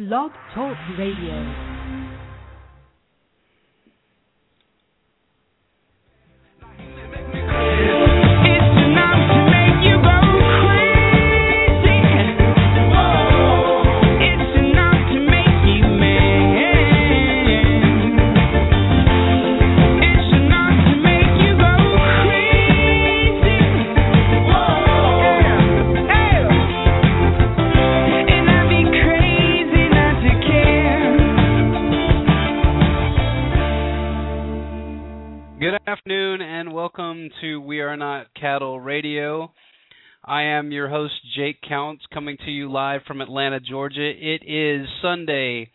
Blog Talk Radio. I am your host, Jake Counts, coming to you live from Atlanta, Georgia. It is Sunday,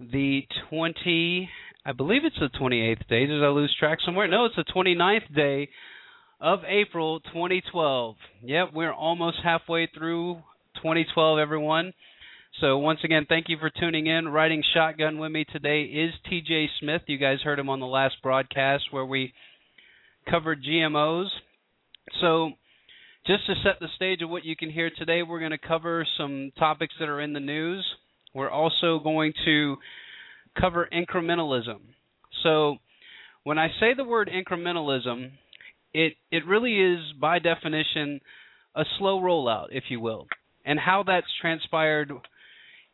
the 20, I believe it's the 28th day. Did I lose track somewhere? No, it's the 29th day of April 2012. Yep, we're almost halfway through 2012, everyone. So, once again, thank you for tuning in. Riding shotgun with me today is TJ Smith. You guys heard him on the last broadcast where we covered GMOs. So, just to set the stage of what you can hear today, we're going to cover some topics that are in the news. We're also going to cover incrementalism. So, when I say the word incrementalism, it it really is by definition a slow rollout, if you will, and how that's transpired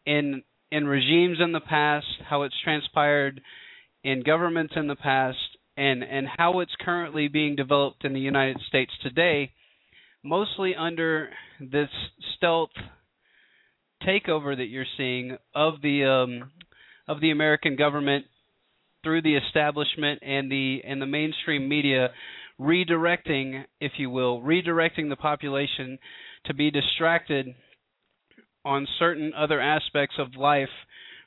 in in regimes in the past, how it's transpired in governments in the past, and and how it's currently being developed in the United States today mostly under this stealth takeover that you're seeing of the um, of the American government through the establishment and the and the mainstream media redirecting, if you will, redirecting the population to be distracted on certain other aspects of life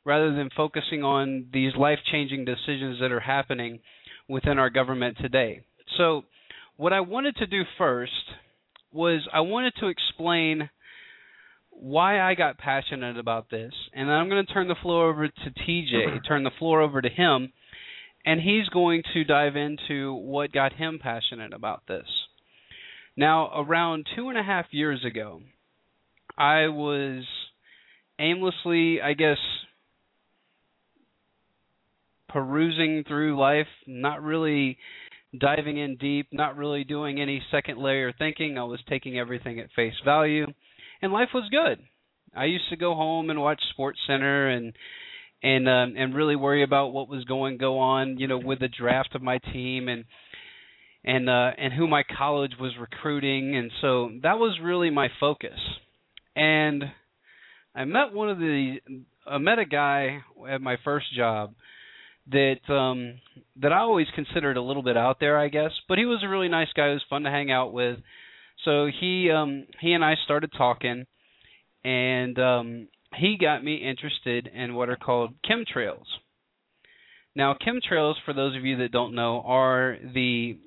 rather than focusing on these life-changing decisions that are happening within our government today. So, what I wanted to do first was I wanted to explain why I got passionate about this, and I'm going to turn the floor over to TJ, turn the floor over to him, and he's going to dive into what got him passionate about this. Now, around two and a half years ago, I was aimlessly, I guess, perusing through life, not really diving in deep, not really doing any second layer thinking. I was taking everything at face value, and life was good. I used to go home and watch Sports Center and and um, and really worry about what was going go on, you know, with the draft of my team and and uh, and who my college was recruiting, and so that was really my focus. And I met one of the I met a guy at my first job that um that I always considered a little bit out there, I guess. But he was a really nice guy. It was fun to hang out with. So he um he and I started talking and um he got me interested in what are called chemtrails. Now, chemtrails, for those of you that don't know, are the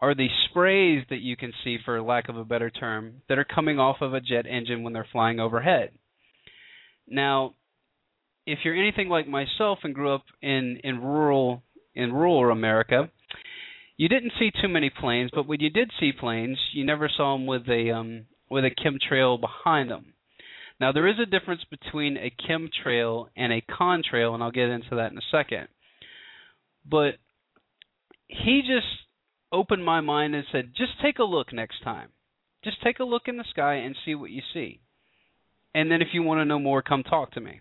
are the sprays that you can see, for lack of a better term, that are coming off of a jet engine when they're flying overhead. Now, if you're anything like myself and grew up in in rural in rural America, you didn't see too many planes, but when you did see planes, you never saw them with a um with a chemtrail behind them. Now there is a difference between a chemtrail and a contrail, and I'll get into that in a second. But he just opened my mind and said, "Just take a look next time. Just take a look in the sky and see what you see. And then if you want to know more, come talk to me."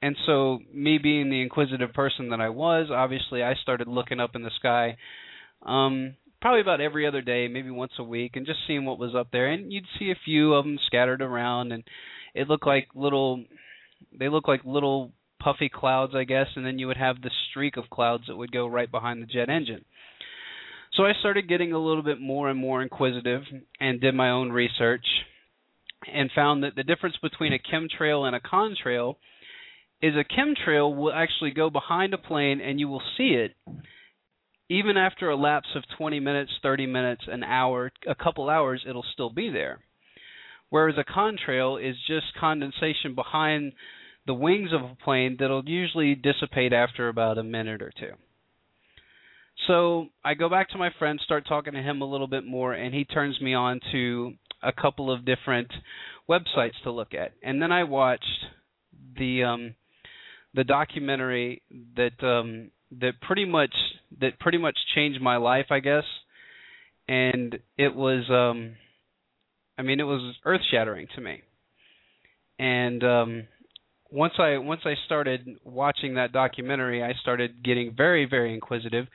And so me being the inquisitive person that I was, obviously I started looking up in the sky um probably about every other day, maybe once a week and just seeing what was up there and you'd see a few of them scattered around and it looked like little they looked like little puffy clouds, I guess, and then you would have the streak of clouds that would go right behind the jet engine. So I started getting a little bit more and more inquisitive and did my own research and found that the difference between a chemtrail and a contrail is a chemtrail will actually go behind a plane and you will see it even after a lapse of 20 minutes, 30 minutes, an hour, a couple hours, it'll still be there. Whereas a contrail is just condensation behind the wings of a plane that'll usually dissipate after about a minute or two. So I go back to my friend, start talking to him a little bit more, and he turns me on to a couple of different websites to look at, and then I watched the um, the documentary that um, that pretty much that pretty much changed my life, I guess. And it was um I mean it was earth shattering to me. And um once I once I started watching that documentary, I started getting very very inquisitive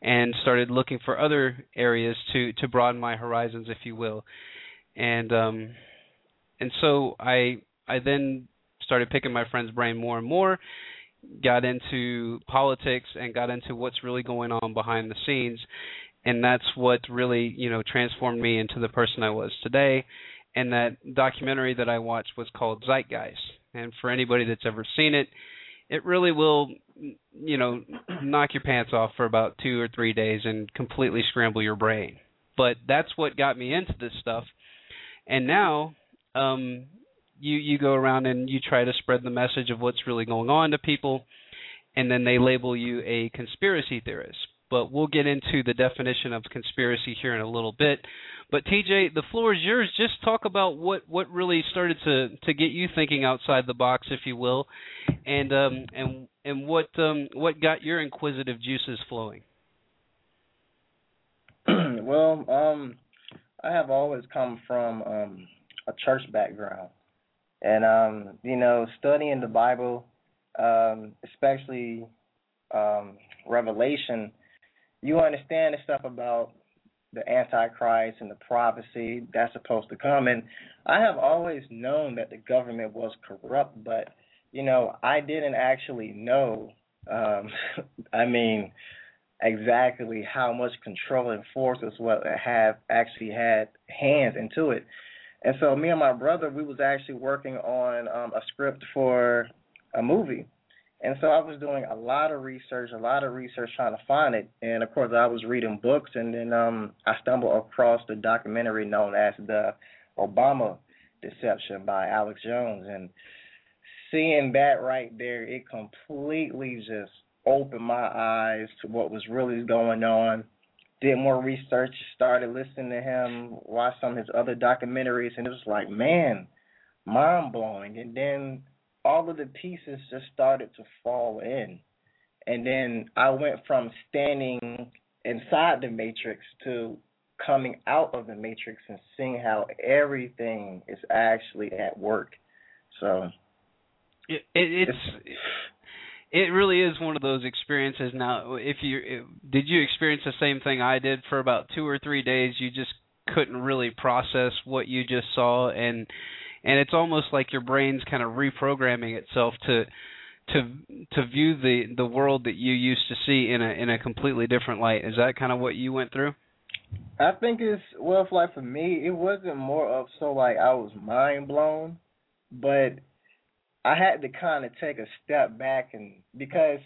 and started looking for other areas to to broaden my horizons if you will. And um and so I I then started picking my friend's brain more and more got into politics and got into what's really going on behind the scenes. And that's what really you know transformed me into the person I was today. And that documentary that I watched was called Zeitgeist. And for anybody that's ever seen it it really will you know knock your pants off for about 2 or 3 days and completely scramble your brain. But that's what got me into this stuff. And now um you you go around and you try to spread the message of what's really going on to people and then they label you a conspiracy theorist. But we'll get into the definition of conspiracy here in a little bit. But TJ the floor is yours. Just talk about what what really started to to get you thinking outside the box if you will and um and and what um what got your inquisitive juices flowing. Well um I have always come from um a church background and um, you know, studying the Bible, um, especially um, Revelation, you understand the stuff about the Antichrist and the prophecy that's supposed to come. And I have always known that the government was corrupt, but you know, I didn't actually know. Um, I mean, exactly how much control and force is what have actually had hands into it. And so me and my brother, we was actually working on um, a script for a movie. And so I was doing a lot of research, a lot of research trying to find it. And of course, I was reading books, and then um, I stumbled across the documentary known as the Obama Deception by Alex Jones. And seeing that right there, it completely just opened my eyes to what was really going on did more research, started listening to him, watched some of his other documentaries, and it was like, man, mind blowing. And then all of the pieces just started to fall in. And then I went from standing inside the matrix to coming out of the matrix and seeing how everything is actually at work. So it, it, it's, it's it really is one of those experiences. Now, if you did you experience the same thing I did for about two or three days, you just couldn't really process what you just saw, and and it's almost like your brain's kind of reprogramming itself to to to view the the world that you used to see in a in a completely different light. Is that kind of what you went through? I think it's well, like for me, it wasn't more of so like I was mind blown, but I had to kind of take a step back and because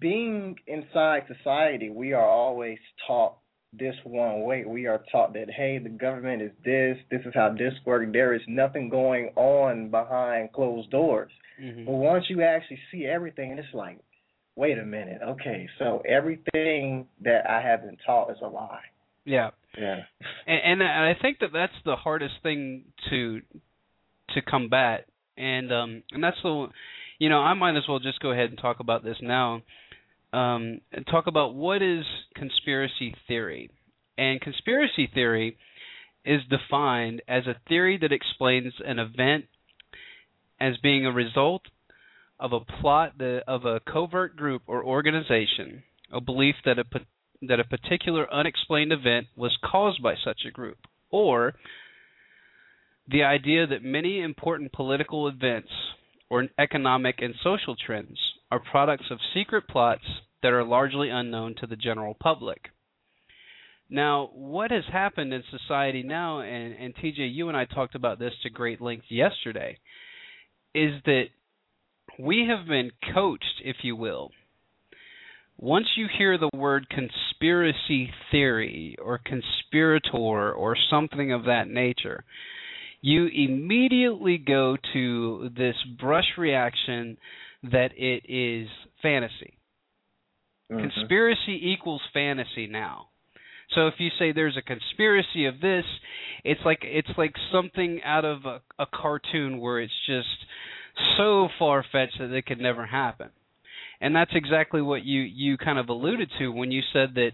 being inside society, we are always taught this one way. We are taught that hey, the government is this, this is how this works. There is nothing going on behind closed doors. Mm-hmm. But once you actually see everything, it's like, wait a minute, okay, so everything that I have been taught is a lie. Yeah. Yeah. And, and I think that that's the hardest thing to to combat and um and that's the you know I might as well just go ahead and talk about this now. Um and talk about what is conspiracy theory. And conspiracy theory is defined as a theory that explains an event as being a result of a plot of a covert group or organization a belief that a that a particular unexplained event was caused by such a group. Or the idea that many important political events or economic and social trends are products of secret plots that are largely unknown to the general public. Now, what has happened in society now, and, and TJ, you and I talked about this to great length yesterday, is that we have been coached, if you will. Once you hear the word conspiracy theory or conspirator or something of that nature, you immediately go to this brush reaction that it is fantasy. Mm-hmm. Conspiracy equals fantasy now. So if you say there's a conspiracy of this, it's like it's like something out of a, a cartoon where it's just so far fetched that it could never happen. And that's exactly what you you kind of alluded to when you said that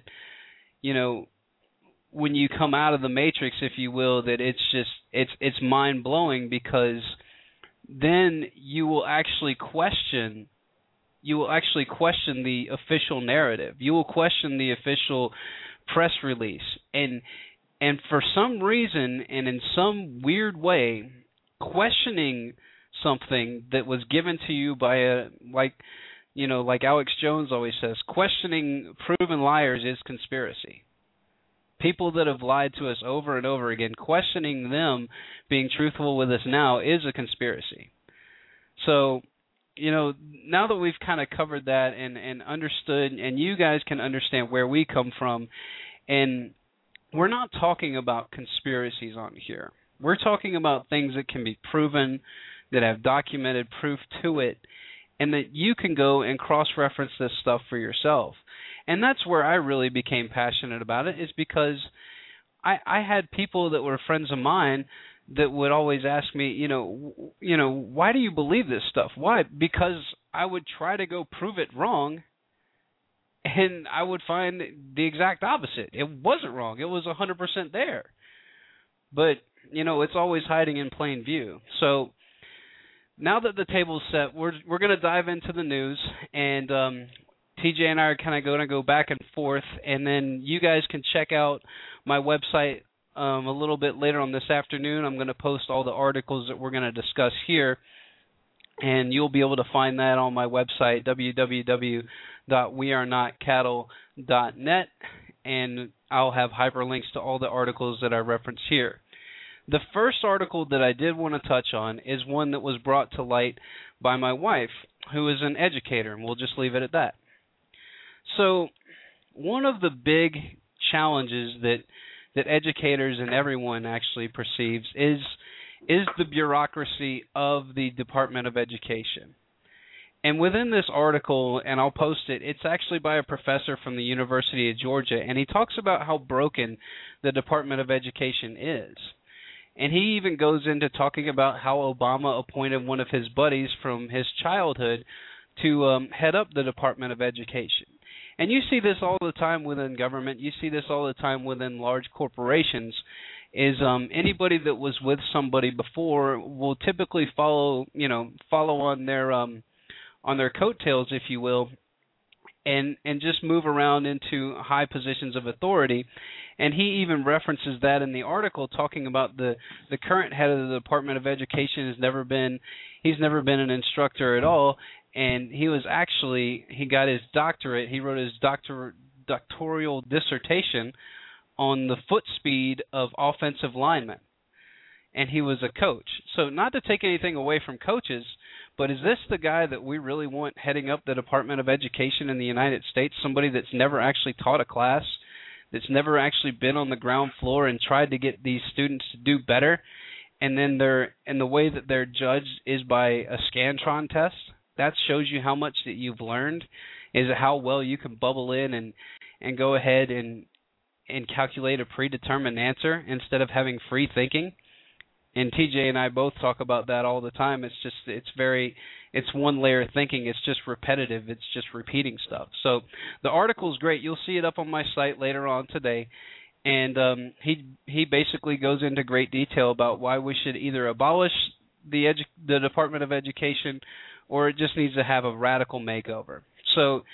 you know when you come out of the matrix if you will that it's just it's it's mind blowing because then you will actually question you will actually question the official narrative. You will question the official press release. And and for some reason and in some weird way, questioning something that was given to you by a like you know, like Alex Jones always says, questioning proven liars is conspiracy. People that have lied to us over and over again, questioning them being truthful with us now is a conspiracy. So, you know, now that we've kind of covered that and and understood, and you guys can understand where we come from, and we're not talking about conspiracies on here. We're talking about things that can be proven, that have documented proof to it, and that you can go and cross reference this stuff for yourself. And that's where I really became passionate about it, is because I, I had people that were friends of mine that would always ask me, you know, you know, why do you believe this stuff? Why? Because I would try to go prove it wrong and I would find the exact opposite. It wasn't wrong. It was a 100% there. But, you know, it's always hiding in plain view. So, now that the table's set, we're we're going to dive into the news and um TJ and I are kind of going to go back and forth and then you guys can check out my website um, a little bit later on this afternoon. I'm going to post all the articles that we're going to discuss here, and you'll be able to find that on my website www.wearenotcattle.net, and I'll have hyperlinks to all the articles that I reference here. The first article that I did want to touch on is one that was brought to light by my wife, who is an educator, and we'll just leave it at that. So, one of the big challenges that that educators and everyone actually perceives is is the bureaucracy of the Department of Education. And within this article, and I'll post it, it's actually by a professor from the University of Georgia, and he talks about how broken the Department of Education is. And he even goes into talking about how Obama appointed one of his buddies from his childhood to um, head up the Department of Education. And you see this all the time within government. You see this all the time within large corporations. Is um, anybody that was with somebody before will typically follow, you know, follow on their um, on their coattails, if you will, and and just move around into high positions of authority. And he even references that in the article, talking about the the current head of the Department of Education has never been he's never been an instructor at all, and he was actually he got his doctorate. He wrote his doctor doctoral dissertation on the foot speed of offensive linemen, and he was a coach. So not to take anything away from coaches, but is this the guy that we really want heading up the Department of Education in the United States? Somebody that's never actually taught a class, that's never actually been on the ground floor and tried to get these students to do better, and then they're and the way that they're judged is by a Scantron test that shows you how much that you've learned is how well you can bubble in and and go ahead and and calculate a predetermined answer instead of having free thinking. And TJ and I both talk about that all the time. It's just it's very it's one layer of thinking. It's just repetitive. It's just repeating stuff. So the article is great. You'll see it up on my site later on today. And um, he he basically goes into great detail about why we should either abolish the edu- the Department of Education or it just needs to have a radical makeover. So,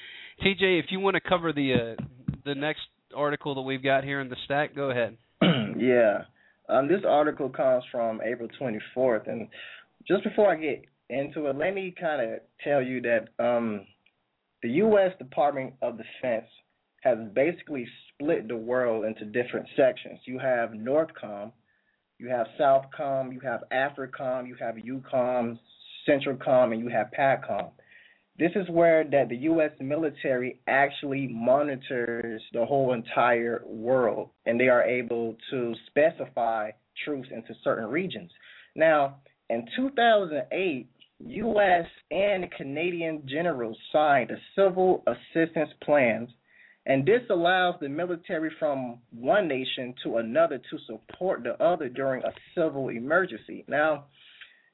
TJ, if you want to cover the uh, the next article that we've got here in the stack, go ahead. yeah, um, this article comes from April 24th, and just before I get into it, let me kind of tell you that um, the U.S. Department of Defense has basically split the world into different sections. You have NORTHCOM, you have SOUTHCOM, you have AFRICOM, you have EUCOM, CENTRALCOM and you have PACOM. This is where that the U.S. military actually monitors the whole entire world, and they are able to specify troops into certain regions. Now, in 2008, U.S. and Canadian generals signed a civil assistance plan, And this allows the military from one nation to another to support the other during a civil emergency. Now,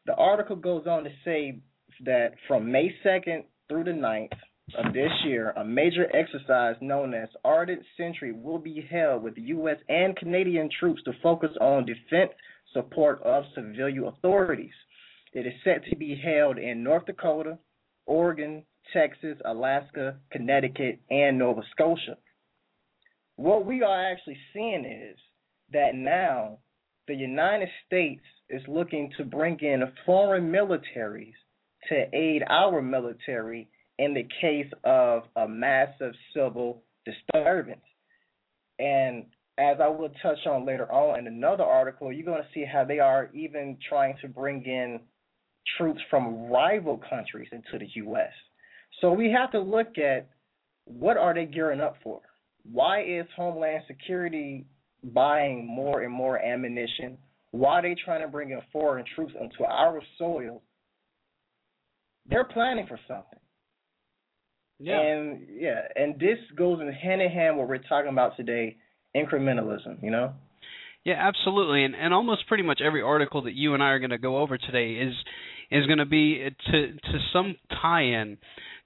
the article goes on to say that from May 2nd through the 9th of this year, a major exercise known as Ardent Sentry will be held with U.S. and Canadian troops to focus on defense support of civilian authorities. It is set to be held in North Dakota, Oregon, Texas, Alaska, Connecticut, and Nova Scotia. What we are actually seeing is that now the United States is looking to bring in foreign militaries to aid our military in the case of a massive civil disturbance. And as I will touch on later on in another article, you're going to see how they are even trying to bring in troops from rival countries into the U.S. So we have to look at what are they gearing up for? Why is Homeland Security buying more and more ammunition? Why are they trying to bring in foreign troops onto our soil? They're planning for something. Yeah. And yeah, and this goes in hand in hand what we're talking about today, incrementalism, you know? Yeah, absolutely. And and almost pretty much every article that you and I are going to go over today is is going to be to to some tie-in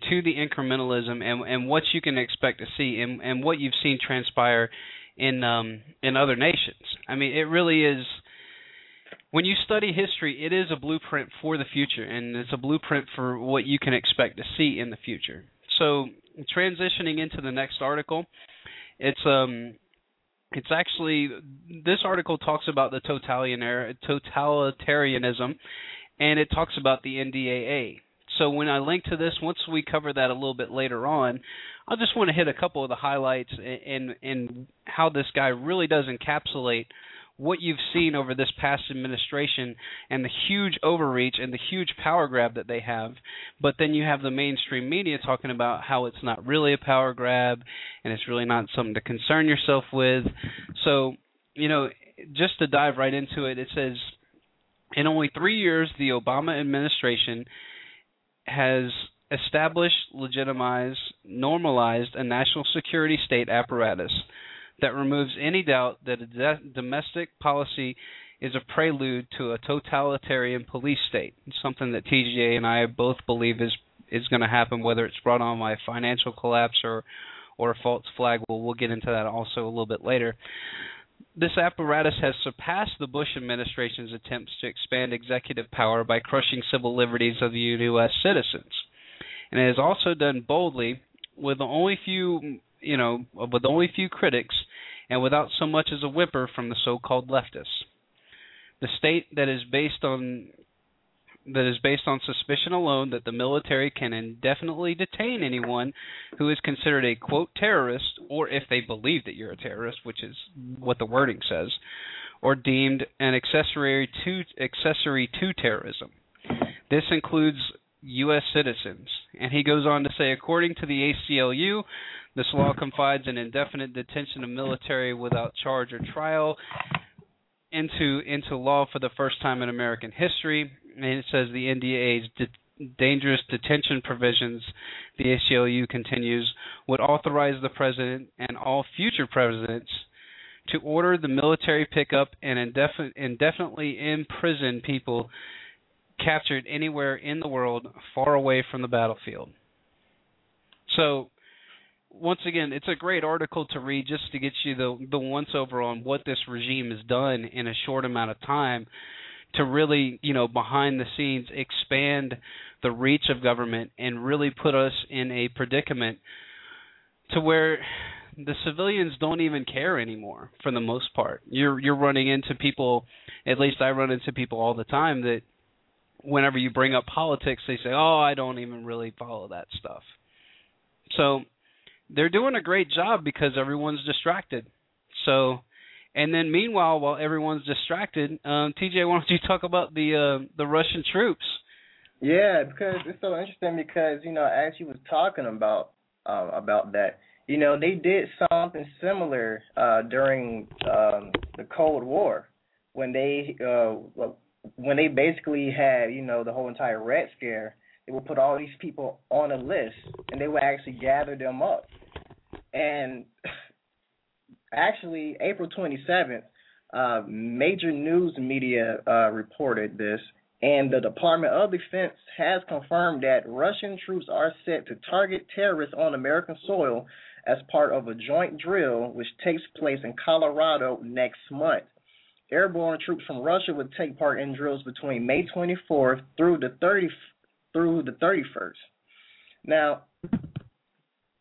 to the incrementalism and and what you can expect to see and and what you've seen transpire in um in other nations. I mean, it really is when you study history, it is a blueprint for the future and it's a blueprint for what you can expect to see in the future. So, transitioning into the next article, it's um it's actually this article talks about the totalitarianism and it talks about the NDAA. So when I link to this, once we cover that a little bit later on, I just want to hit a couple of the highlights and and how this guy really does encapsulate what you've seen over this past administration and the huge overreach and the huge power grab that they have. But then you have the mainstream media talking about how it's not really a power grab and it's really not something to concern yourself with. So, you know, just to dive right into it, it says in only three years, the Obama administration has established, legitimized, normalized a national security state apparatus that removes any doubt that a de- domestic policy is a prelude to a totalitarian police state. something that TJ and I both believe is is going to happen, whether it's brought on by financial collapse or or a false flag. Well, we'll get into that also a little bit later. This apparatus has surpassed the Bush administration's attempts to expand executive power by crushing civil liberties of the U.S. citizens, and it has also done boldly, with only few, you know, with only few critics, and without so much as a whimper from the so-called leftists. The state that is based on that is based on suspicion alone that the military can indefinitely detain anyone who is considered a quote terrorist or if they believe that you're a terrorist, which is what the wording says, or deemed an accessory to accessory to terrorism. This includes US citizens. And he goes on to say according to the ACLU, this law confides an indefinite detention of military without charge or trial into into law for the first time in American history. And it says the NDAA's de- dangerous detention provisions, the ACLU continues, would authorize the president and all future presidents to order the military pickup and indefinite, indefinitely imprison people captured anywhere in the world far away from the battlefield. So once again, it's a great article to read just to get you the the once over on what this regime has done in a short amount of time to really, you know, behind the scenes expand the reach of government and really put us in a predicament to where the civilians don't even care anymore for the most part. You're you're running into people at least I run into people all the time that whenever you bring up politics they say, "Oh, I don't even really follow that stuff." So they're doing a great job because everyone's distracted. So, and then meanwhile, while everyone's distracted, um, TJ, why don't you talk about the uh, the Russian troops? Yeah, because it's so interesting because you know as you was talking about um, about that, you know they did something similar uh, during um, the Cold War when they uh, when they basically had you know the whole entire Red Scare. They would put all these people on a list and they would actually gather them up and actually, April 27th, uh, major news media uh, reported this, and the Department of Defense has confirmed that Russian troops are set to target terrorists on American soil as part of a joint drill which takes place in Colorado next month. Airborne troops from Russia would take part in drills between May 24th through the 30 through the 31st. Now,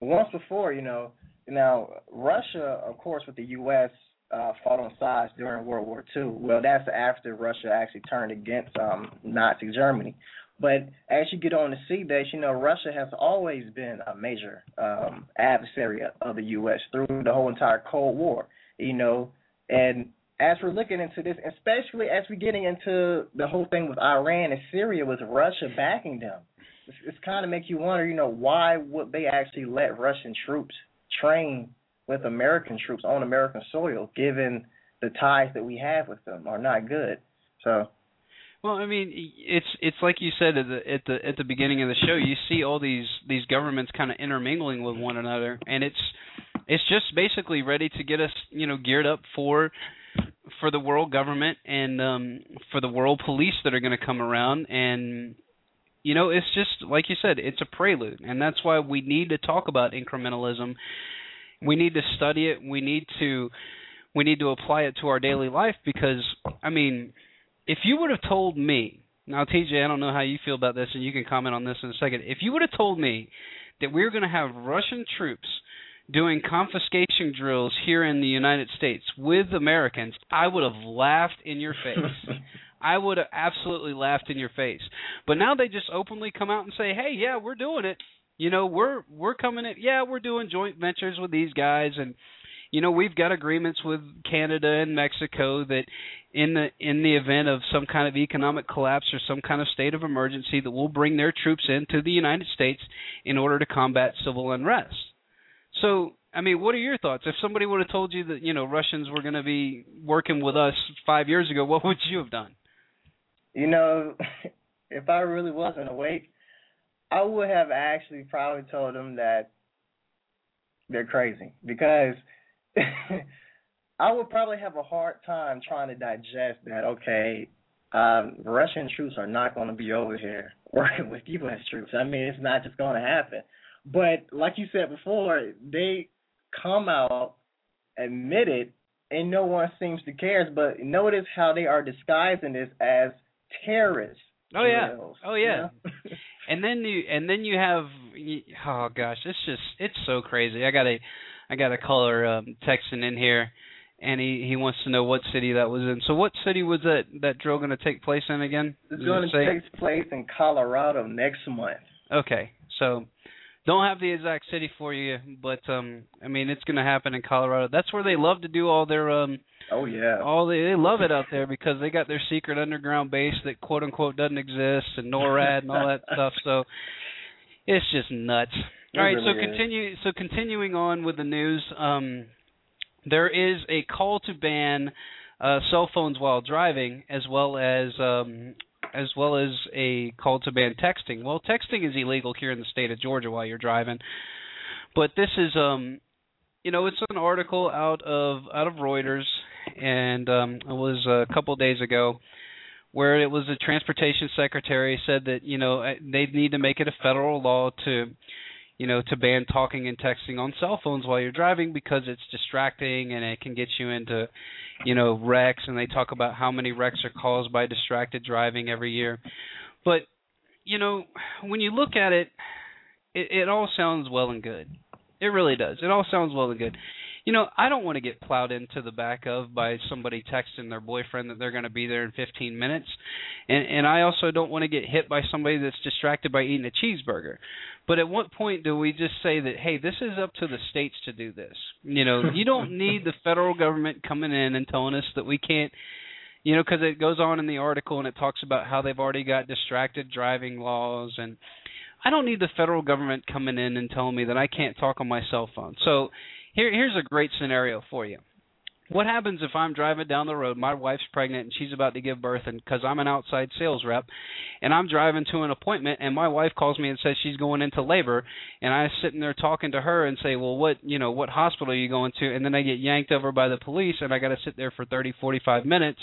once before, you know, now Russia, of course, with the U.S. Uh, fought on sides during World War II. Well, that's after Russia actually turned against um, Nazi Germany. But as you get on to see that, you know, Russia has always been a major um, adversary of the U.S. through the whole entire Cold War. You know, and as we're looking into this, especially as we're getting into the whole thing with Iran and Syria, with Russia backing them, it's, it's kind of make you wonder, you know, why would they actually let Russian troops train with American troops on American soil, given the ties that we have with them are not good. So. Well, I mean, it's it's like you said at the at the at the beginning of the show. You see all these these governments kind of intermingling with one another, and it's it's just basically ready to get us, you know, geared up for for the world government and um for the world police that are going to come around. And you know it's just like you said it's a prelude. And that's why we need to talk about incrementalism. We need to study it. We need to we need to apply it to our daily life because i mean if you would have told me now tj i don't know how you feel about this and you can comment on this in a second. If you would have told me that we were going to have russian troops doing confiscation drills here in the United States with Americans, I would have laughed in your face. I would have absolutely laughed in your face. But now they just openly come out and say, "Hey, yeah, we're doing it. You know, we're we're coming in. Yeah, we're doing joint ventures with these guys and you know, we've got agreements with Canada and Mexico that in the in the event of some kind of economic collapse or some kind of state of emergency that will bring their troops into the United States in order to combat civil unrest. So, I mean, what are your thoughts? If somebody would have told you that you know Russians were going to be working with us five years ago, what would you have done? You know, if I really wasn't awake, I would have actually probably told them that they're crazy because I would probably have a hard time trying to digest that. Okay, um, Russian troops are not going to be over here working with U.S. troops. I mean, it's not just going to happen. But like you said before, they come out, admit it, and no one seems to care. But notice how they are disguising this as terrorists. Oh yeah. Oh yeah. You know? and then you and then you have oh gosh, it's just it's so crazy. I got a I got a caller um, texting in here, and he he wants to know what city that was in. So what city was that that drill going to take place in again? It's going to take place in Colorado next month. Okay, so don't have the exact city for you, but um I mean it's going to happen in Colorado. That's where they love to do all their um Oh yeah. all they they love it out there because they got their secret underground base that quote unquote doesn't exist and NORAD and all that stuff. So it's just nuts. It all right, really so is. continue so continuing on with the news, um there is a call to ban uh cell phones while driving as well as um as well as a call to ban texting. Well, texting is illegal here in the state of Georgia while you're driving. But this is um you know, it's an article out of out of Reuters and um it was a couple of days ago where it was the transportation secretary said that, you know, uh, they need to make it a federal law to you know, to ban talking and texting on cell phones while you're driving because it's distracting and it can get you into, you know, wrecks. And they talk about how many wrecks are caused by distracted driving every year. But, you know, when you look at it, it, it all sounds well and good. It really does. It all sounds well and good. You know, I don't want to get plowed into the back of by somebody texting their boyfriend that they're going to be there in 15 minutes. And and I also don't want to get hit by somebody that's distracted by eating a cheeseburger. But at what point do we just say that hey, this is up to the states to do this? You know, you don't need the federal government coming in and telling us that we can't you know because it goes on in the article and it talks about how they've already got distracted driving laws and I don't need the federal government coming in and telling me that I can't talk on my cell phone. So here here's a great scenario for you. what happens if I'm driving down the road, my wife's pregnant and she's about to give birth, and because I'm an outside sales rep, and I'm driving to an appointment, and my wife calls me and says she's going into labor, and I'm sitting there talking to her and say, well, what you know, what hospital are you going to? And then I get yanked over by the police, and I got to sit there for 30, 45 minutes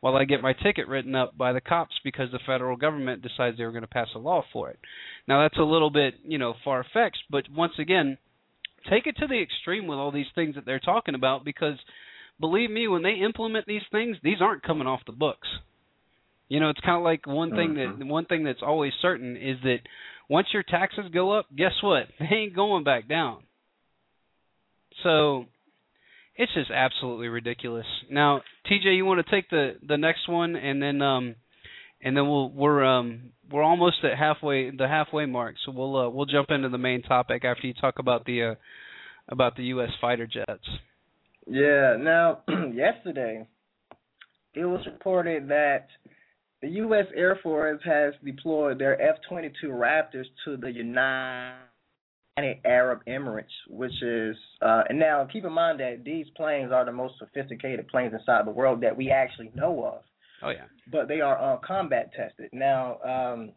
while I get my ticket written up by the cops because the federal government decides they were going to pass a law for it. Now that's a little bit, you know, far fetched, but once again, take it to the extreme with all these things that they're talking about because believe me, when they implement these things, these aren't coming off the books. You know, it's kind of like one thing that one thing that's always certain is that once your taxes go up, guess what? They ain't going back down. So it's just absolutely ridiculous. Now, TJ, you want to take the the next one, and then um, and then we'll we're um we're almost at halfway the halfway mark, so we'll uh, we'll jump into the main topic after you talk about the uh about the U.S. fighter jets. Yeah. Now, yesterday, it was reported that the U.S. Air Force has deployed their F-22 Raptors to the United Arab Emirates, which is, uh, and now keep in mind that these planes are the most sophisticated planes inside the world that we actually know of, Oh yeah. but they are uh, combat tested. Now, um,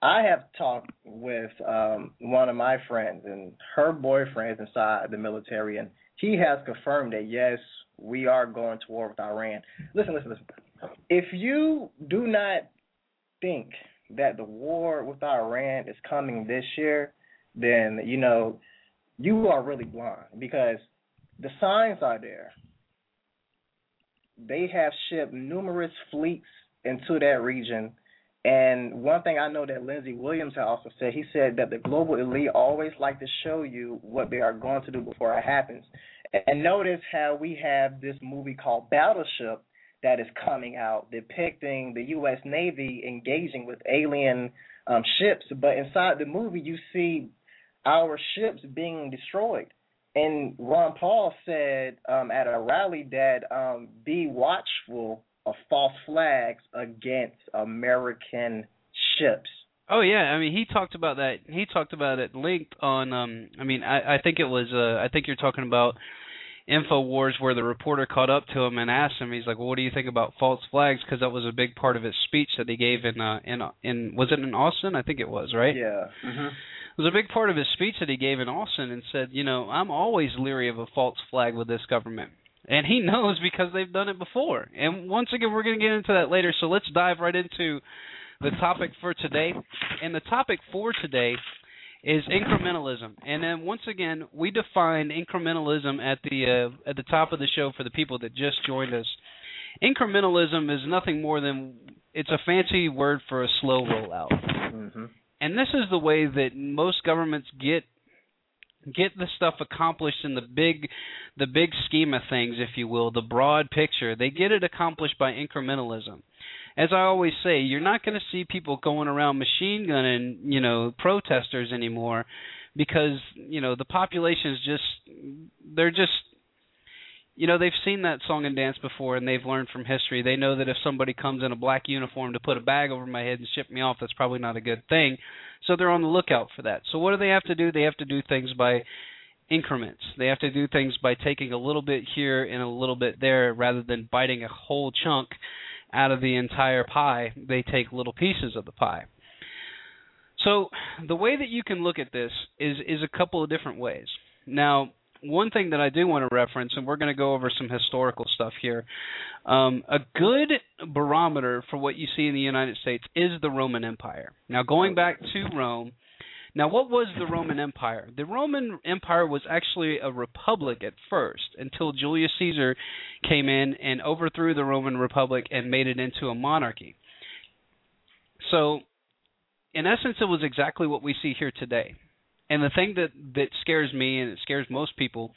I have talked with um, one of my friends, and her boyfriend's inside the military, and he has confirmed that yes, we are going to war with Iran. Listen, listen, listen. If you do not think that the war with Iran is coming this year, then you know you are really blind because the signs are there. They have shipped numerous fleets into that region. And one thing I know that Lindsey Williams had also said, he said that the global elite always like to show you what they are going to do before it happens. And notice how we have this movie called Battleship that is coming out depicting the U.S. Navy engaging with alien um, ships. But inside the movie, you see our ships being destroyed. And Ron Paul said um, at a rally that um, be watchful of false flags against American ships. Oh yeah, I mean he talked about that. He talked about it linked on. um I mean I I think it was. uh I think you're talking about Infowars where the reporter caught up to him and asked him. He's like, well, "What do you think about false flags?" Because that was a big part of his speech that he gave in uh in in was it in Austin? I think it was right. Yeah. Mm-hmm. Was a big part of his speech that he gave in Austin and said, you know, I'm always leery of a false flag with this government. And he knows because they've done it before. And once again, we're going to get into that later. So let's dive right into the topic for today. And the topic for today is incrementalism. And then once again, we defined incrementalism at the uh, at the top of the show for the people that just joined us. Incrementalism is nothing more than it's a fancy word for a slow rollout hmm and this is the way that most governments get get the stuff accomplished in the big the big scheme of things if you will the broad picture. They get it accomplished by incrementalism. As i always say you're not going to see people going around machine gunning you know protesters anymore because you know the population is just they're just you know they've seen that song and dance before and they've learned from history. They know that if somebody comes in a black uniform to put a bag over my head and ship me off that's probably not a good thing. So they're on the lookout for that. So what do they have to do? They have to do things by increments. They have to do things by taking a little bit here and a little bit there rather than biting a whole chunk out of the entire pie. They take little pieces of the pie. So the way that you can look at this is is a couple of different ways. Now one thing that I do want to reference, and we're going to go over some historical stuff here. Um, a good barometer for what you see in the United States is the Roman Empire. Now, going back to Rome, now what was the Roman Empire? The Roman Empire was actually a republic at first until Julius Caesar came in and overthrew the Roman Republic and made it into a monarchy. So, in essence, it was exactly what we see here today. And the thing that that scares me and it scares most people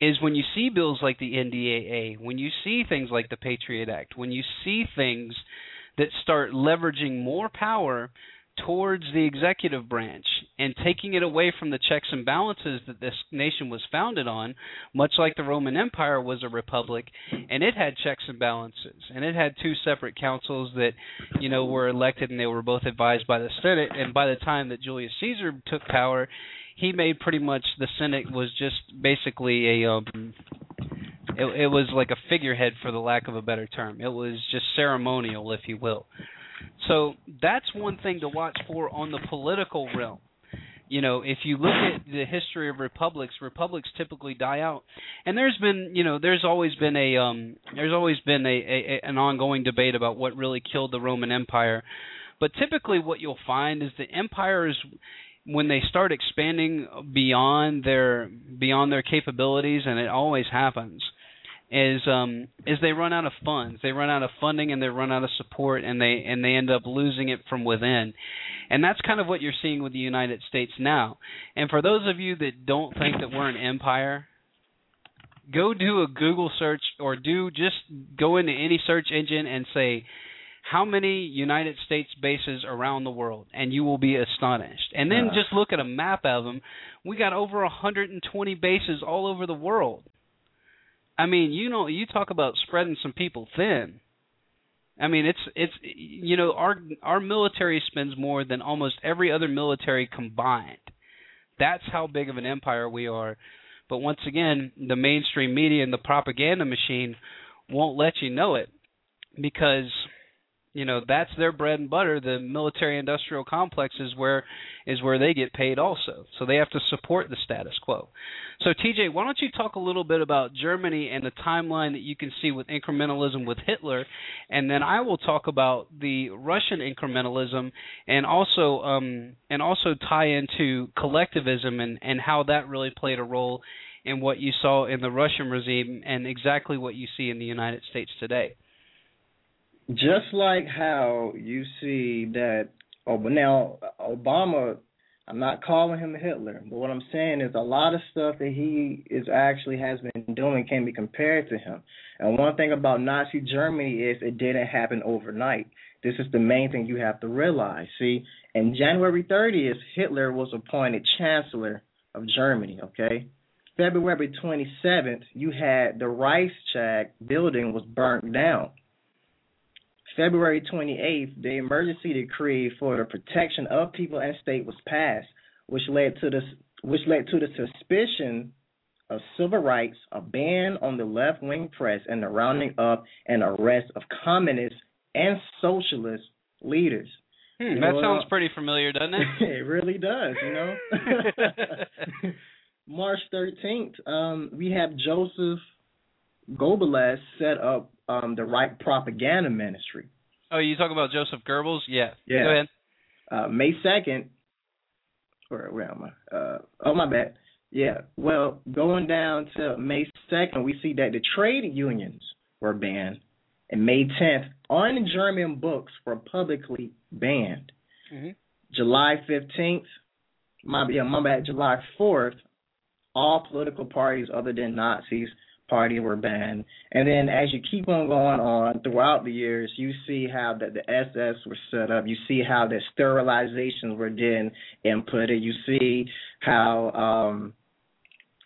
is when you see bills like the NDAA, when you see things like the Patriot Act, when you see things that start leveraging more power towards the executive branch and taking it away from the checks and balances that this nation was founded on, much like the Roman Empire was a republic, and it had checks and balances, and it had two separate councils that, you know, were elected and they were both advised by the Senate. And by the time that Julius Caesar took power, he made pretty much the Senate was just basically a um, It, it was like a figurehead, for the lack of a better term. It was just ceremonial, if you will. So that's one thing to watch for on the political realm. You know, if you look at the history of republics, republics typically die out, and there's been, you know, there's always been a, um, there's always been a, a an ongoing debate about what really killed the Roman Empire. But typically, what you'll find is the empires when they start expanding beyond their beyond their capabilities, and it always happens, is um is they run out of funds, they run out of funding, and they run out of support, and they and they end up losing it from within, and that's kind of what you're seeing with the United States now. And for those of you that don't think that we're an empire, go do a Google search or do just go into any search engine and say how many United States bases around the world, and you will be astonished. And then just look at a map of them. We got over 120 bases all over the world. I mean, you know, you talk about spreading some people thin. I mean, it's it's you know, our our military spends more than almost every other military combined. That's how big of an empire we are. But once again, the mainstream media and the propaganda machine won't let you know it because you know that's their bread and butter. The military industrial complex is where is where they get paid also. So they have to support the status quo. So TJ why don't you talk a little bit about Germany and the timeline that you can see with incrementalism with Hitler? And then I will talk about the Russian incrementalism and also um and also tie into collectivism and and how that really played a role in what you saw in the Russian regime and exactly what you see in the United States today just like how you see that oh but now Obama I'm not calling him Hitler, but what I'm saying is a lot of stuff that he is actually has been doing can be compared to him. And one thing about Nazi Germany is it didn't happen overnight. This is the main thing you have to realize. See, in January 30th, Hitler was appointed Chancellor of Germany, okay? February 27th, you had the Reichstag building was burnt down. February 28th, the emergency decree for the protection of people and state was passed, which led to the which led to the suspicion of civil rights, a ban on the left wing press, and the rounding up and arrest of communist and socialist leaders. Hmm, that know, sounds pretty familiar, doesn't it? it really does, you know. March 13th, um, we have Joseph Goebbels set up um, the Reich propaganda ministry. Oh, you talk about Joseph Goebbels? Yeah. Yeah. Go ahead. Uh, May second. Where where am I? Uh, oh my bad. Yeah. Well, going down to May second, we see that the trade unions were banned, and May tenth, on German books were publicly banned. Mm-hmm. July fifteenth, my yeah, my bad. July fourth, all political parties other than Nazis party were banned. And then as you keep on going on throughout the years, you see how that the SS were set up. You see how the sterilizations were then inputted. You see how um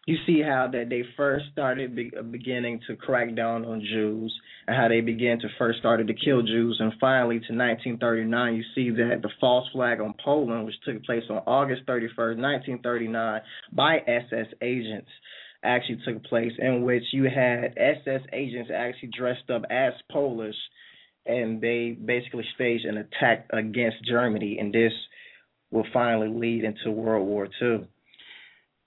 you see how that they first started be- beginning to crack down on Jews and how they began to first started to kill Jews and finally to 1939 you see that the false flag on Poland which took place on August 31st 1939 by SS agents actually took place, in which you had SS agents actually dressed up as Polish, and they basically staged an attack against Germany, and this will finally lead into World War II.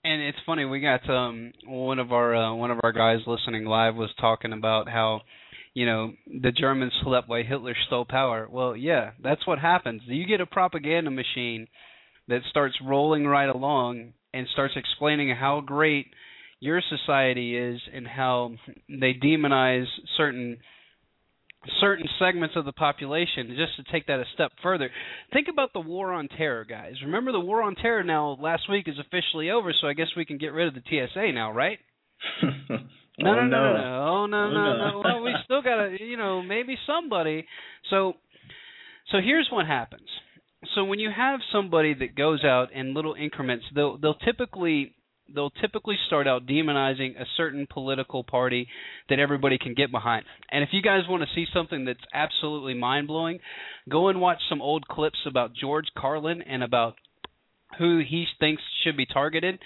And it's funny, we got um one of our uh, one of our guys listening live was talking about how you know the Germans slept while Hitler stole power. Well, yeah, that's what happens. You get a propaganda machine that starts rolling right along and starts explaining how great your society is and how they demonize certain certain segments of the population just to take that a step further think about the war on terror guys remember the war on terror now last week is officially over so i guess we can get rid of the tsa now right no, oh, no, no, no, no, oh, no, no, no. Well, we still gotta, you know, maybe somebody. So, so here's what happens. So when you have somebody that goes out in little increments, they'll they'll typically they'll typically start out demonizing a certain political party that everybody can get behind. And if you guys want to see something that's absolutely mind blowing, go and watch some old clips about George Carlin and about who he thinks should be targeted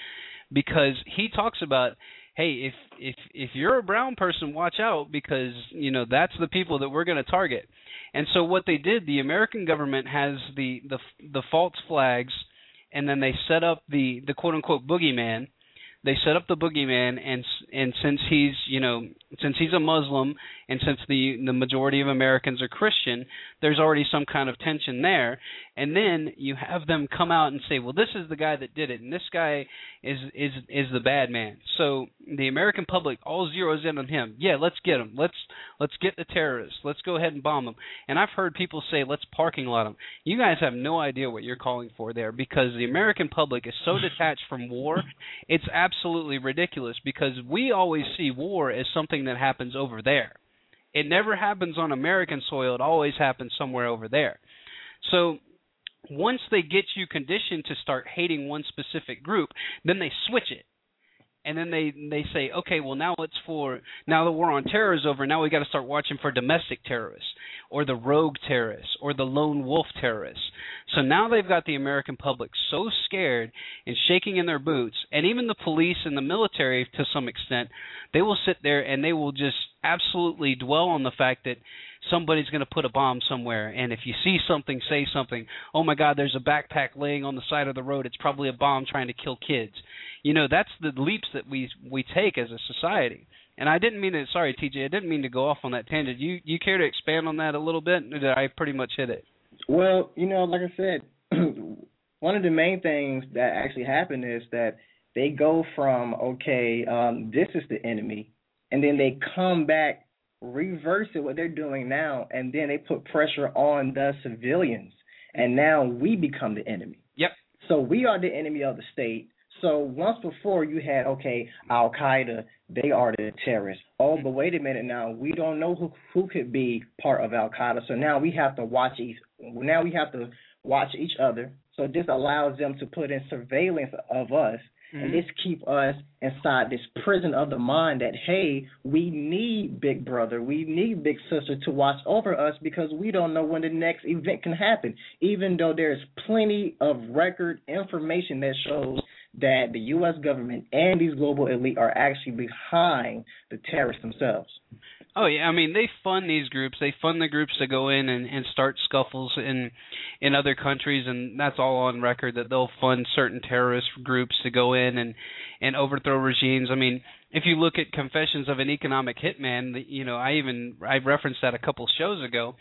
because he talks about hey, if if if you're a brown person, watch out because you know that's the people that we're going to target. And so what they did, the American government has the the the false flags, and then they set up the the quote unquote boogeyman. They set up the boogeyman, and and since he's you know since he's a Muslim, and since the the majority of Americans are Christian, there's already some kind of tension there. And then you have them come out and say, well, this is the guy that did it, and this guy is is is the bad man. So the American public all zeroes in on him. Yeah, let's get him. Let's let's get the terrorists. Let's go ahead and bomb them. And I've heard people say, let's parking lot them. You guys have no idea what you're calling for there because the American public is so detached from war. It's absolutely ridiculous because we always see war as something that happens over there. It never happens on American soil. It always happens somewhere over there. So once they get you conditioned to start hating one specific group, then they switch it. And then they they say, okay, well now it's for now the war on terror is over. Now we got to start watching for domestic terrorists or the rogue terrorists or the lone wolf terrorists. So now they've got the American public so scared and shaking in their boots, and even the police and the military to some extent, they will sit there and they will just absolutely dwell on the fact that somebody's going to put a bomb somewhere and if you see something say something. Oh my god there's a backpack laying on the side of the road. It's probably a bomb trying to kill kids. You know that's the leaps that we we take as a society. And i didn't mean to sorry tj i didn't mean to go off on that tangent. You you care to expand on that a little bit? Did i pretty much hit it? Well you know like i said one of the main things that actually happened is that they go from okay um this is the enemy and then they come back reverse it what they're doing now, and then they put pressure on the civilians, and now we become the enemy. Yep. So we are the enemy of the state. So once before you had okay, Al Qaeda, they are the terrorists. Oh, mm-hmm. but wait a minute now, we don't know who who could be part of Al Qaeda. So now we have to watch each. Now we have to watch each other. So this allows them to put in surveillance of us Mm-hmm. And this keep us inside this prison of the mind that hey, we need big brother, we need big sister to watch over us because we don't know when the next event can happen. Even though there's plenty of record information that shows that the US government and these global elite are actually behind the terrorists themselves. Oh yeah, I mean they fund these groups. They fund the groups to go in and, and start scuffles in in other countries, and that's all on record that they'll fund certain terrorist groups to go in and and overthrow regimes. I mean, if you look at Confessions of an Economic Hitman, you know I even I referenced that a couple shows ago,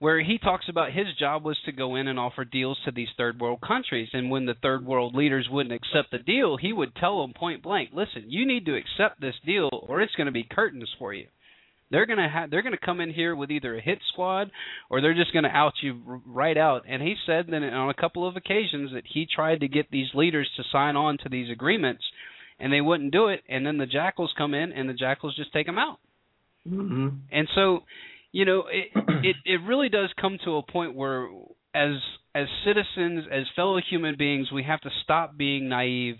where he talks about his job was to go in and offer deals to these third world countries, and when the third world leaders wouldn't accept the deal, he would tell them point blank, "Listen, you need to accept this deal, or it's going to be curtains for you." They're gonna have they're gonna come in here with either a hit squad or they're just gonna out you right out. And he said that on a couple of occasions that he tried to get these leaders to sign on to these agreements, and they wouldn't do it. And then the jackals come in and the jackals just take them out. Mm-hmm. And so, you know, it it it really does come to a point where as as citizens, as fellow human beings, we have to stop being naive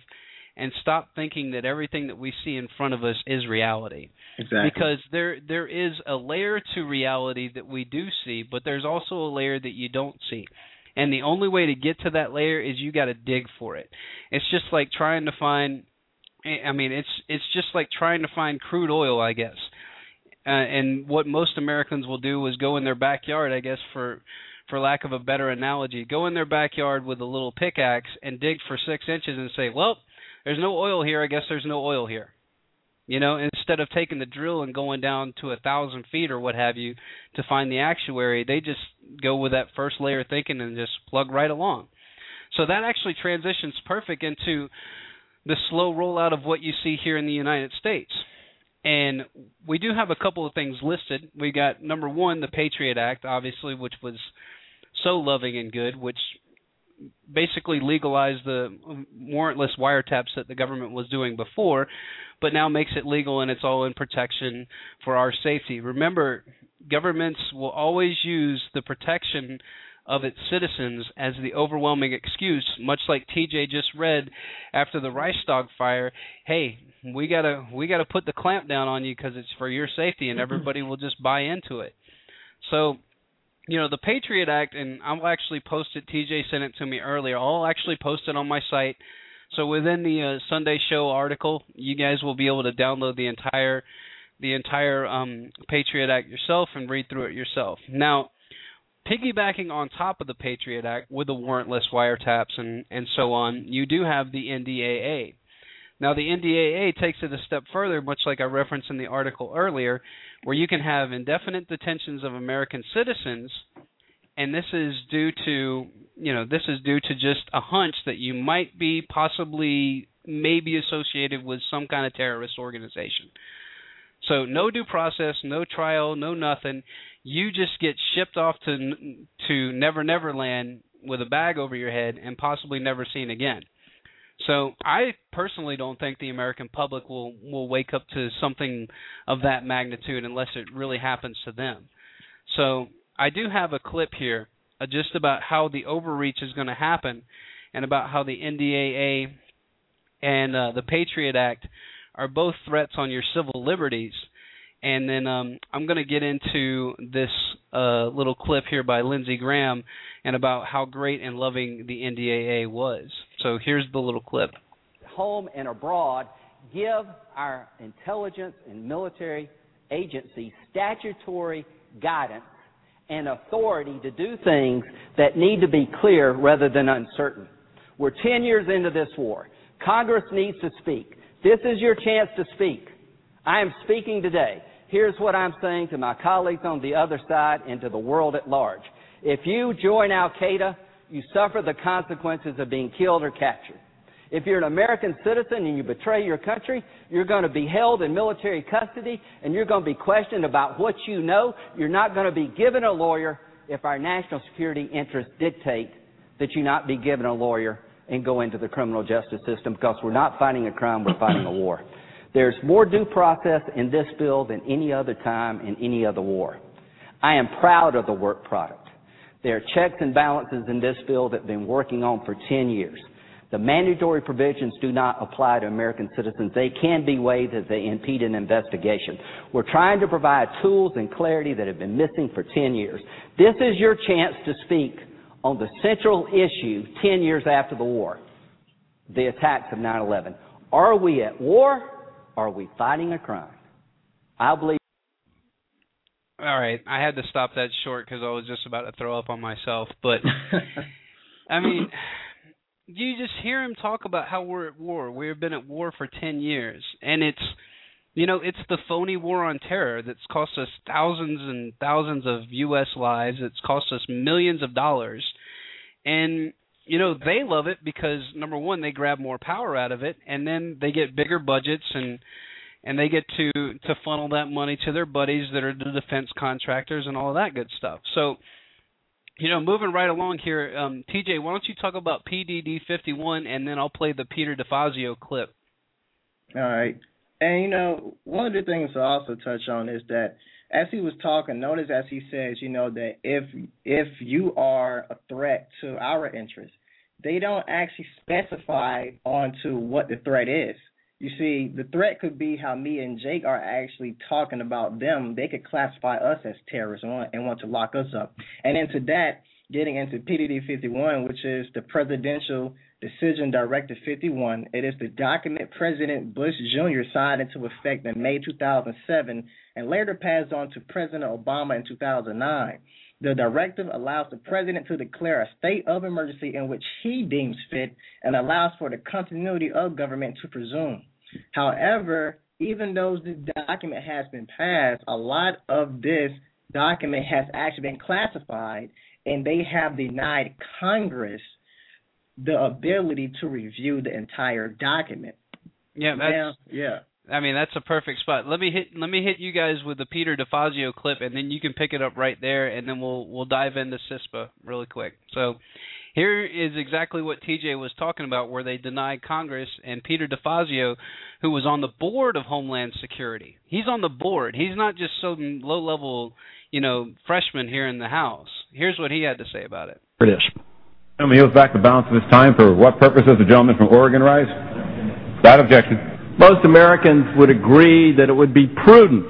and stop thinking that everything that we see in front of us is reality. Exactly. Because there there is a layer to reality that we do see, but there's also a layer that you don't see. And the only way to get to that layer is you got to dig for it. It's just like trying to find I mean, it's it's just like trying to find crude oil, I guess. Uh, and what most Americans will do is go in their backyard, I guess for for lack of a better analogy, go in their backyard with a little pickaxe and dig for 6 inches and say, "Well, there's no oil here. I guess there's no oil here. You know, instead of taking the drill and going down to a thousand feet or what have you to find the actuary, they just go with that first layer thinking and just plug right along. So that actually transitions perfect into the slow rollout of what you see here in the United States. And we do have a couple of things listed. We got number one, the Patriot Act, obviously, which was so loving and good, which basically legalized the warrantless wiretaps that the government was doing before, but now makes it legal and it's all in protection for our safety. Remember, governments will always use the protection of its citizens as the overwhelming excuse, much like TJ just read after the Reichstag fire. Hey, we gotta we gotta put the clamp down on you because it's for your safety, and everybody will just buy into it. So you know the Patriot Act, and I'll actually post it. TJ sent it to me earlier. I'll actually post it on my site So within the uh, Sunday Show article, you guys will be able to download the entire the entire um, Patriot Act yourself and read through it yourself. Now, piggybacking on top of the Patriot Act with the warrantless wiretaps and and so on, you do have the NDAA. Now, the NDAA takes it a step further, much like I referenced in the article earlier, where you can have indefinite detentions of American citizens, and this is due to you know this is due to just a hunch that you might be possibly maybe associated with some kind of terrorist organization. So no due process, no trial, no nothing. You just get shipped off to to Never Never Land with a bag over your head and possibly never seen again. So I personally don't think the American public will will wake up to something of that magnitude unless it really happens to them. So I do have a clip here uh, just about how the overreach is going to happen and about how the NDAA and uh, the Patriot Act are both threats on your civil liberties. And then um, I'm going to get into this uh, little clip here by Lindsey Graham and about how great and loving the NDAA was. So here's the little clip. Home and abroad, give our intelligence and military agencies statutory guidance and authority to do things that need to be clear rather than uncertain. We're 10 years into this war. Congress needs to speak. This is your chance to speak. I am speaking today. Here's what I'm saying to my colleagues on the other side and to the world at large. If you join Al Qaeda, you suffer the consequences of being killed or captured. If you're an American citizen and you betray your country, you're going to be held in military custody and you're going to be questioned about what you know. You're not going to be given a lawyer if our national security interests dictate that you not be given a lawyer and go into the criminal justice system because we're not fighting a crime, we're fighting a war. There's more due process in this bill than any other time in any other war. I am proud of the work product. There are checks and balances in this bill that have been working on for 10 years. The mandatory provisions do not apply to American citizens. They can be waived if they impede an investigation. We're trying to provide tools and clarity that have been missing for 10 years. This is your chance to speak on the central issue 10 years after the war, the attacks of 9-11. Are we at war? Are we fighting a crime? I believe all right, I had to stop that short because I was just about to throw up on myself. But I mean, you just hear him talk about how we're at war. We've been at war for ten years, and it's you know it's the phony war on terror that's cost us thousands and thousands of U.S. lives. It's cost us millions of dollars, and you know they love it because number one they grab more power out of it, and then they get bigger budgets and and they get to to funnel that money to their buddies that are the defense contractors and all that good stuff. So, you know, moving right along here, um, TJ, why don't you talk about PDD 51, and then I'll play the Peter DeFazio clip. All right, and you know, one of the things to also touch on is that as he was talking, notice as he says, you know, that if if you are a threat to our interests, they don't actually specify onto what the threat is. You see, the threat could be how me and Jake are actually talking about them. They could classify us as terrorists and want, to lock us up. And into that, getting into PDD 51, which is the Presidential Decision Directive 51. It is the document President Bush Jr. signed into effect in May 2007 and later passed on to President Obama in 2009. The directive allows the president to declare a state of emergency in which he deems fit and allows for the continuity of government to presume. However, even though the document has been passed, a lot of this document has actually been classified, and they have denied Congress the ability to review the entire document. Yeah, that's yeah. I mean, that's a perfect spot. Let me hit let me hit you guys with the Peter DeFazio clip, and then you can pick it up right there, and then we'll we'll dive into CISPA really quick. So, here is exactly what TJ was talking about, where they denied Congress and Peter DeFazio, who was on the board of Homeland Security. He's on the board. He's not just some low level, you know, freshman here in the House. Here's what he had to say about it. It is. Gentleman yields back the balance of time for what purpose does the gentleman from Oregon rise? Without objection. Most Americans would agree that it would be prudent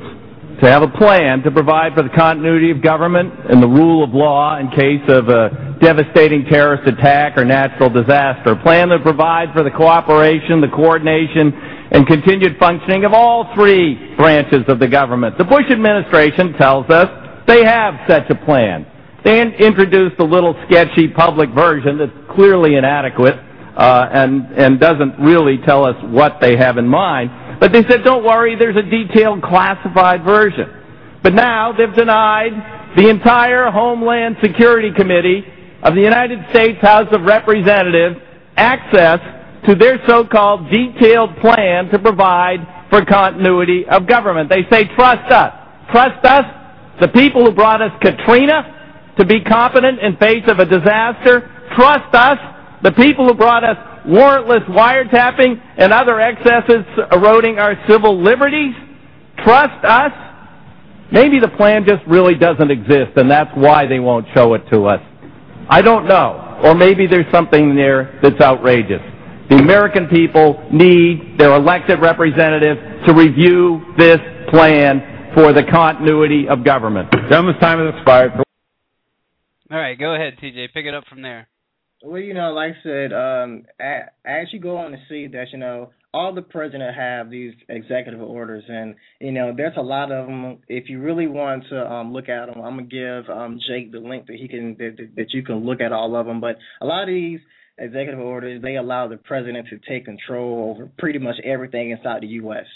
to have a plan to provide for the continuity of government and the rule of law in case of a devastating terrorist attack or natural disaster. A plan that provides for the cooperation, the coordination, and continued functioning of all three branches of the government. The Bush administration tells us they have such a plan. They introduced a little sketchy public version that's clearly inadequate Uh, and, and doesn't really tell us what they have in mind. But they said, don't worry, there's a detailed classified version. But now they've denied the entire Homeland Security Committee of the United States House of Representatives access to their so-called detailed plan to provide for continuity of government. They say, trust us. Trust us, the people who brought us Katrina, to be competent in face of a disaster. Trust us, the people who brought us warrantless wiretapping and other excesses eroding our civil liberties. Trust us. Maybe the plan just really doesn't exist, and that's why they won't show it to us. I don't know. Or maybe there's something there that's outrageous. The American people need their elected representative to review this plan for the continuity of government. Gentleman's time has expired. All right, go ahead, TJ. Pick it up from there. Well, you know, like I said, um, as you go on to see that, you know, all the president have these executive orders, and you know, there's a lot of them. If you really want to um, look at them, I'm gonna give um, Jake the link that he can that, that you can look at all of them. But a lot of these executive orders, they allow the president to take control over pretty much everything inside the U.S.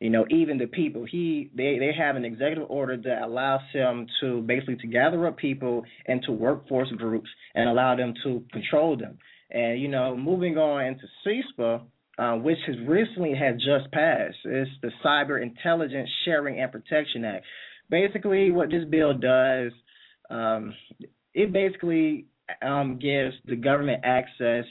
You know, even the people. He they they have an executive order that allows him to basically to gather up people into workforce groups and allow them to control them. And you know, moving on into CISPA, uh, which has recently has just passed, it's the Cyber Intelligence Sharing and Protection Act. Basically, what this bill does, um, it basically um, gives the government access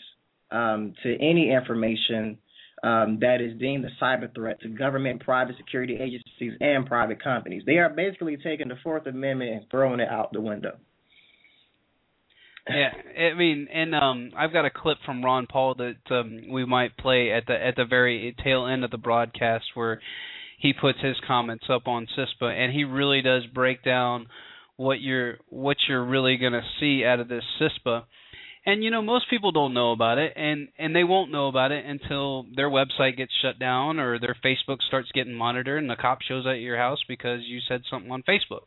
um, to any information um, that is deemed a cyber threat to government, private security agencies, and private companies. They are basically taking the Fourth Amendment and throwing it out the window. yeah, I mean, and um, I've got a clip from Ron Paul that um, we might play at the at the very tail end of the broadcast where he puts his comments up on CISPA, and he really does break down what you're what you're really going to see out of this CISPA and you know most people don't know about it and and they won't know about it until their website gets shut down or their facebook starts getting monitored and the cop shows up at your house because you said something on facebook.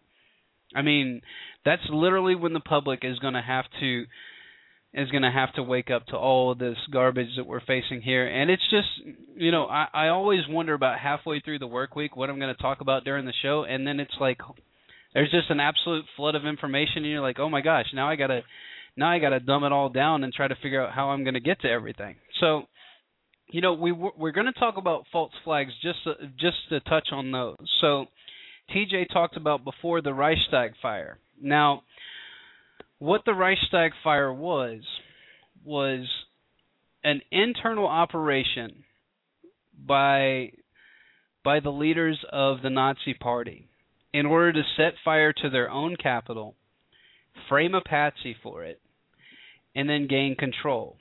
I mean that's literally when the public is going to have to is going to have to wake up to all this garbage that we're facing here. And it's just you know i i always wonder about halfway through the work week what i'm going to talk about during the show and then it's like there's just an absolute flood of information and you're like oh my gosh now i got to now I got to dumb it all down and try to figure out how I'm going to get to everything. So, you know, we we're going to talk about false flags just just to touch on those. So, TJ talked about before the Reichstag fire. Now, what the Reichstag fire was was an internal operation by by the leaders of the Nazi party in order to set fire to their own capital, frame a patsy for it, and then gain control.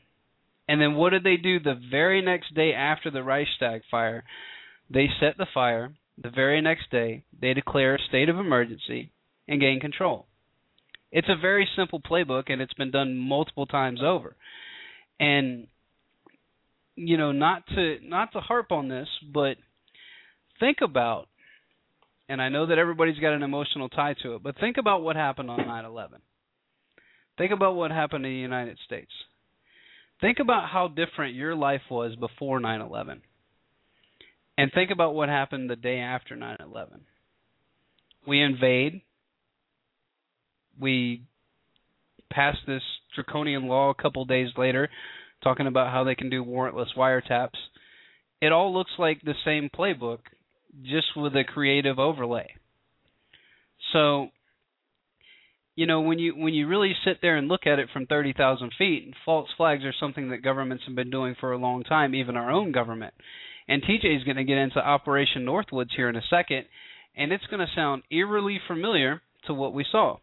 And then what did they do the very next day after the Reichstag fire? They set the fire. The very next day, they declare a state of emergency and gain control. It's a very simple playbook, and it's been done multiple times over. And you know, not to not to harp on this, but think about, and I know that everybody's got an emotional tie to it, but think about what happened on 9/11. Think about what happened in the United States. Think about how different your life was before 9 11. And think about what happened the day after 9 11. We invade. We pass this draconian law a couple days later talking about how they can do warrantless wiretaps. It all looks like the same playbook, just with a creative overlay. So you know when you when you really sit there and look at it from 30,000 feet, false flags are something that governments have been doing for a long time, even our own government. And TJ is going to get into Operation Northwoods here in a second, and it's going to sound eerily familiar to what we saw.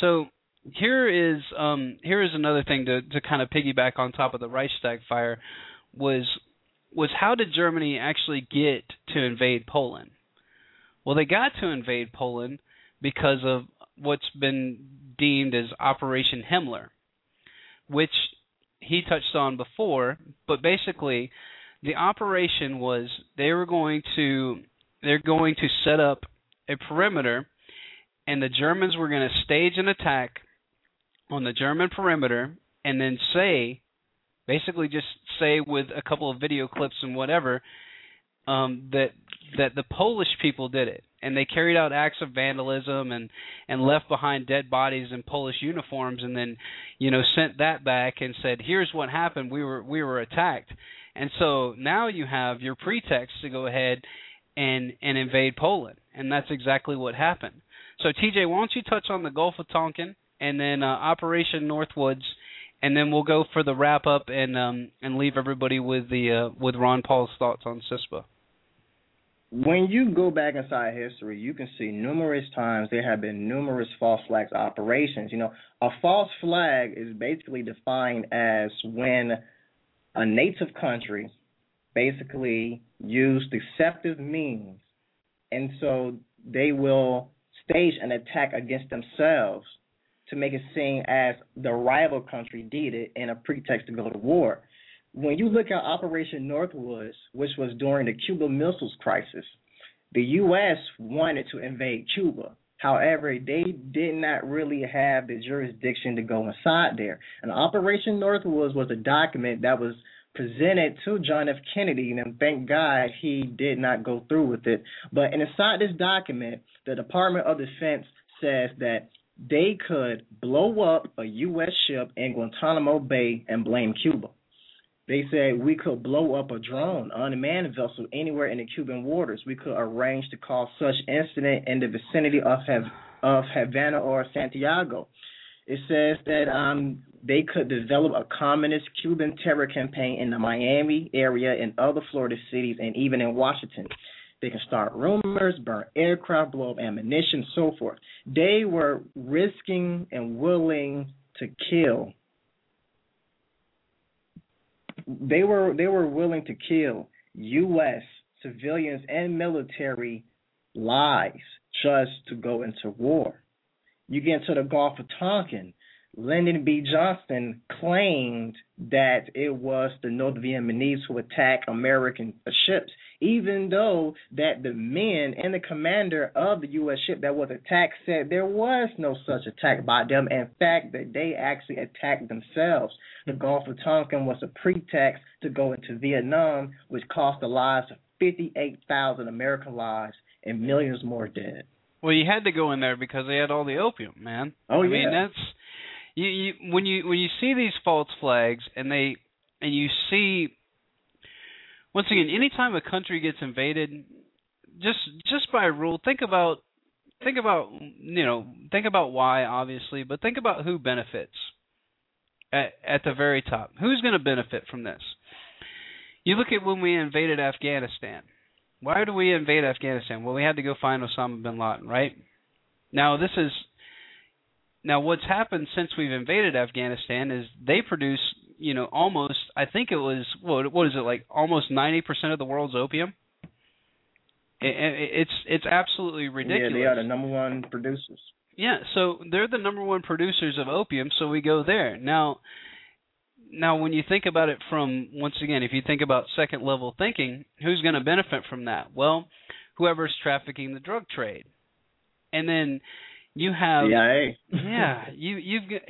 So here is um, here is another thing to to kind of piggyback on top of the Reichstag fire was was how did Germany actually get to invade Poland? Well, they got to invade Poland because of what's been deemed as Operation Himmler, which he touched on before. But basically, the operation was they were going to they're going to set up a perimeter, and the Germans were going to stage an attack on the German perimeter, and then say, basically just say with a couple of video clips and whatever, um, that that the Polish people did it, and they carried out acts of vandalism and and left behind dead bodies in Polish uniforms, and then you know sent that back and said, "Here's what happened. We were we were attacked." And so now you have your pretext to go ahead and and invade Poland, and that's exactly what happened. So TJ, why don't you touch on the Gulf of Tonkin and then uh, Operation Northwoods, and then we'll go for the wrap up and um, and leave everybody with the uh, with Ron Paul's thoughts on CISPA when you go back inside history, you can see numerous times there have been numerous false flags operations. You know, a false flag is basically defined as when a native country basically use deceptive means, and so they will stage an attack against themselves to make it seem as the rival country did it in a pretext to go to war when you look at Operation Northwoods, which was during the Cuban Missiles Crisis, the U.S. wanted to invade Cuba. However, they did not really have the jurisdiction to go inside there. And Operation Northwoods was a document that was presented to John F. Kennedy, and thank God he did not go through with it. But inside this document, the Department of Defense says that they could blow up a U.S. ship in Guantanamo Bay and blame Cuba. They said we could blow up a drone, unmanned vessel anywhere in the Cuban waters. We could arrange to cause such incident in the vicinity of of Havana or Santiago. It says that um, they could develop a communist Cuban terror campaign in the Miami area and other Florida cities and even in Washington. They can start rumors, burn aircraft, blow up ammunition, so forth. They were risking and willing to kill they were they were willing to kill U.S. civilians and military lives just to go into war. You get into the Gulf of Tonkin. Lyndon B. Johnson claimed that it was the North Vietnamese who attacked American ships even though that the men and the commander of the U.S. ship that was attacked said there was no such attack by them. In fact, that they actually attacked themselves. The Gulf of Tonkin was a pretext to go into Vietnam, which cost the lives of 58,000 American lives and millions more dead. Well, you had to go in there because they had all the opium, man. Oh I yeah. mean, that's you, you when you when you see these false flags and they and you see once again, anytime a country gets invaded, just just by rule, think about think about you know think about why obviously, but think about who benefits at at the very top. Who's going to benefit from this? You look at when we invaded Afghanistan. Why do we invade Afghanistan? Well, we had to go find Osama bin Laden, right? Now this is now what's happened since we've invaded Afghanistan is they produce you know almost I think it was what what is it like almost ninety percent of the world's opium. It, it, it's it's absolutely ridiculous. Yeah, they are the number one producers. Yeah, so they're the number one producers of opium, so we go there. Now now when you think about it from once again, if you think about second level thinking, who's going to benefit from that? Well, whoever's trafficking the drug trade. And then you have CIA. yeah, you you've got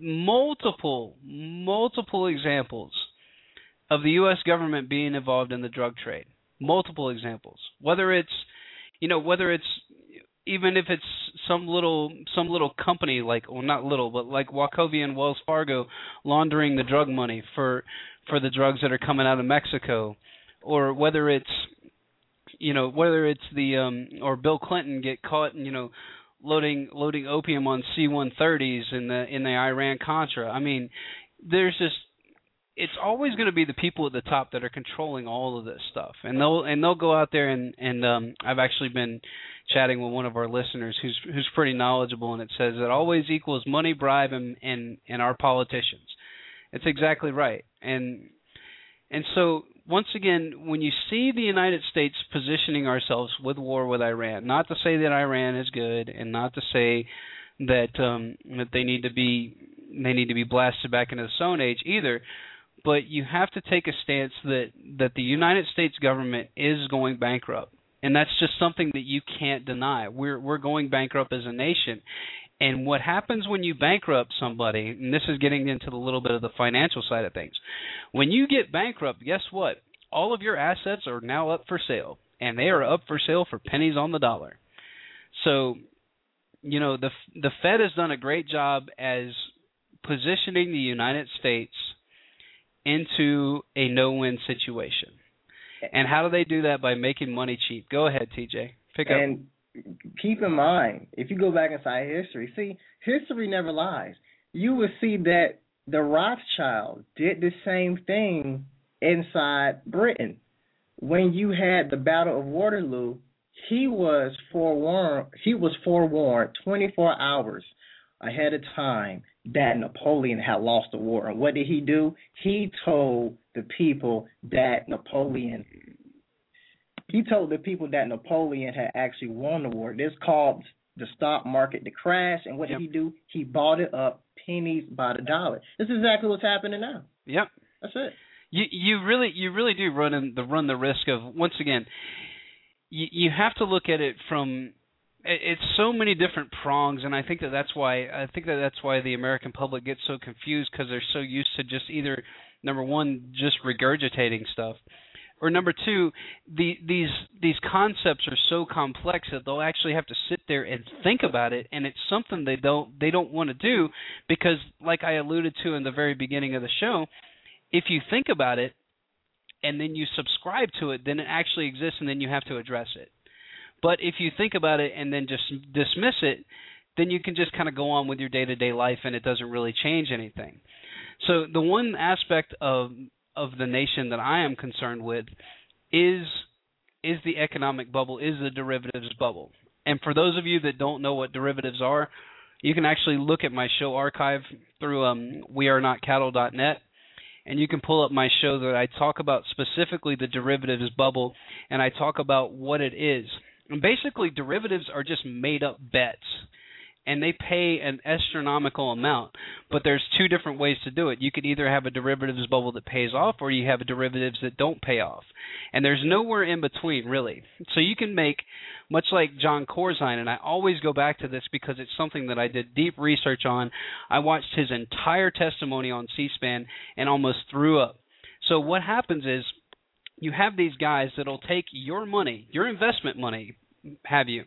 multiple multiple examples of the U.S. government being involved in the drug trade. Multiple examples. Whether it's you know whether it's even if it's some little some little company like well not little but like Wachovia and Wells Fargo laundering the drug money for for the drugs that are coming out of Mexico or whether it's you know whether it's the um or Bill Clinton get caught and you know loading loading opium on C-130s in the in the Iran Contra. I mean, there's just it's always going to be the people at the top that are controlling all of this stuff, and they'll and they'll go out there and and um, I've actually been chatting with one of our listeners who's who's pretty knowledgeable, and it says it always equals money, bribe, and and and our politicians. It's exactly right, and and so once again, when you see the United States positioning ourselves with war with Iran, not to say that Iran is good and not to say that um that they need to be they need to be blasted back into the Stone Age either. But you have to take a stance that that the United States government is going bankrupt, and that's just something that you can't deny. We're we're going bankrupt as a nation, and what happens when you bankrupt somebody, and this is getting into the little bit of the financial side of things. When you get bankrupt, guess what? All of your assets are now up for sale, and they are up for sale for pennies on the dollar. So, you know, the the Fed has done a great job as positioning the United States into a no-win situation. And how do they do that? By making money cheap. Go ahead, TJ. Pick up. Keep in mind, if you go back inside history, see, history never lies. You will see that the Rothschild did the same thing inside Britain. When you had the Battle of Waterloo, he was forewarned he was forewarned 24 hours ahead of time that Napoleon had lost the war. And what did he do? He told the people that Napoleon he told the people that Napoleon had actually won the war. This caused the stock market to crash. And what Yep. did he do? He bought it up pennies by the dollar. This is exactly what's happening now. Yep. That's it. you you really you really do run in the run the risk of once again you you have to look at it from it's so many different prongs and i think that that's why i think that that's why the american public gets so confused because they're so used to just either number one just regurgitating stuff or number two the these these concepts are so complex that they'll actually have to sit there and think about it and it's something they don't they don't want to do because like i alluded to in the very beginning of the show if you think about it and then you subscribe to it, then it actually exists and then you have to address it. But if you think about it and then just dismiss it, then you can just kind of go on with your day-to-day life and it doesn't really change anything. So the one aspect of of the nation that I am concerned with is is the economic bubble, is the derivatives bubble. And for those of you that don't know what derivatives are, you can actually look at my show archive through um, wearenotcattle.net and you can pull up my show that I talk about specifically the derivatives bubble and I talk about what it is. And basically derivatives are just made up bets and they pay an astronomical amount. But there's two different ways to do it. You could either have a derivatives bubble that pays off or you have derivatives that don't pay off. And there's nowhere in between really. So you can make much like Jon Corzine and I always go back to this because it's something that I did deep research on. I watched his entire testimony on C-SPAN and almost threw up. So what happens is you have these guys that'll take your money, your investment money, have you,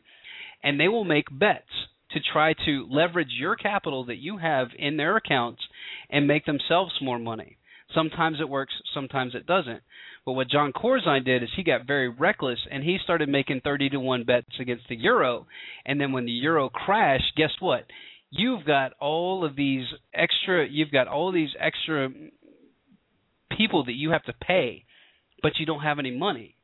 and they will make bets to try to leverage your capital that you have in their accounts and make themselves more money. Sometimes it works, sometimes it doesn't. But what Jon Corzine did is he got very reckless and he started making 30 to 1 bets against the euro. And then when the euro crashed, guess what? You've got all of these extra you've got all these extra people that you have to pay, but you don't have any money.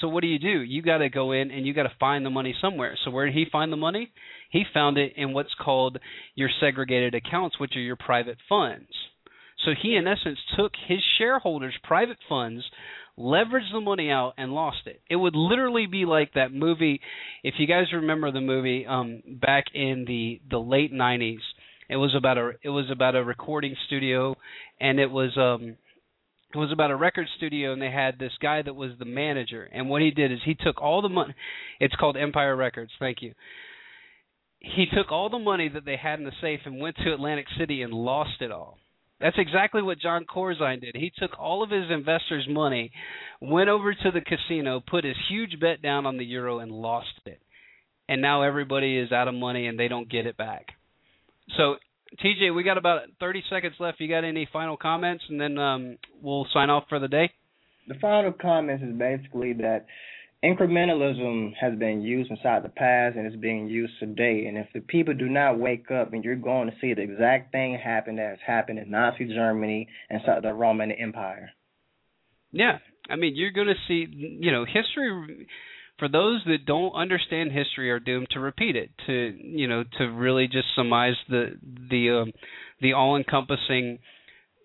So what do you do? You got to go in and you got to find the money somewhere. So where did he find the money? He found it in what's called your segregated accounts, which are your private funds. So he in essence took his shareholders' private funds, leveraged the money out and lost it. It would literally be like that movie if you guys remember the movie um back in the the late 90s. It was about a it was about a recording studio and it was um was about a record studio and they had this guy that was the manager. And what he did is he took all the money it's called empire records thank you. He took all the money that they had in the safe and went to atlantic city and lost it all. That's exactly what jon corzine did. He took all of his investors money went over to the casino put his huge bet down on the euro and lost it. And now everybody is out of money and they don't get it back. So TJ, we got about 30 seconds left. You got any final comments, and then um, we'll sign off for the day. The final comment is basically that incrementalism has been used inside the past and is being used today. And if the people do not wake up, and you're going to see the exact thing happen that has happened in Nazi Germany and the Roman Empire. Yeah, I mean, you're going to see, you know, history. For those that don't understand history, are doomed to repeat it. To you know, to really just surmise the the um, the all-encompassing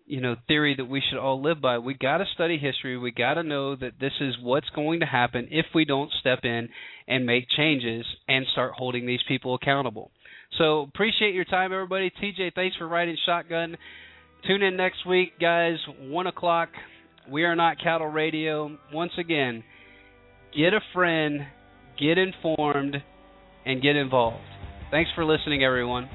you know theory that we should all live by. We got to study history. We got to know that this is what's going to happen if we don't step in and make changes and start holding these people accountable. So appreciate your time, everybody. TJ, thanks for riding shotgun. Tune in next week, guys. One o'clock. We are not cattle radio. Once again, get a friend, get informed, and get involved. Thanks for listening, everyone.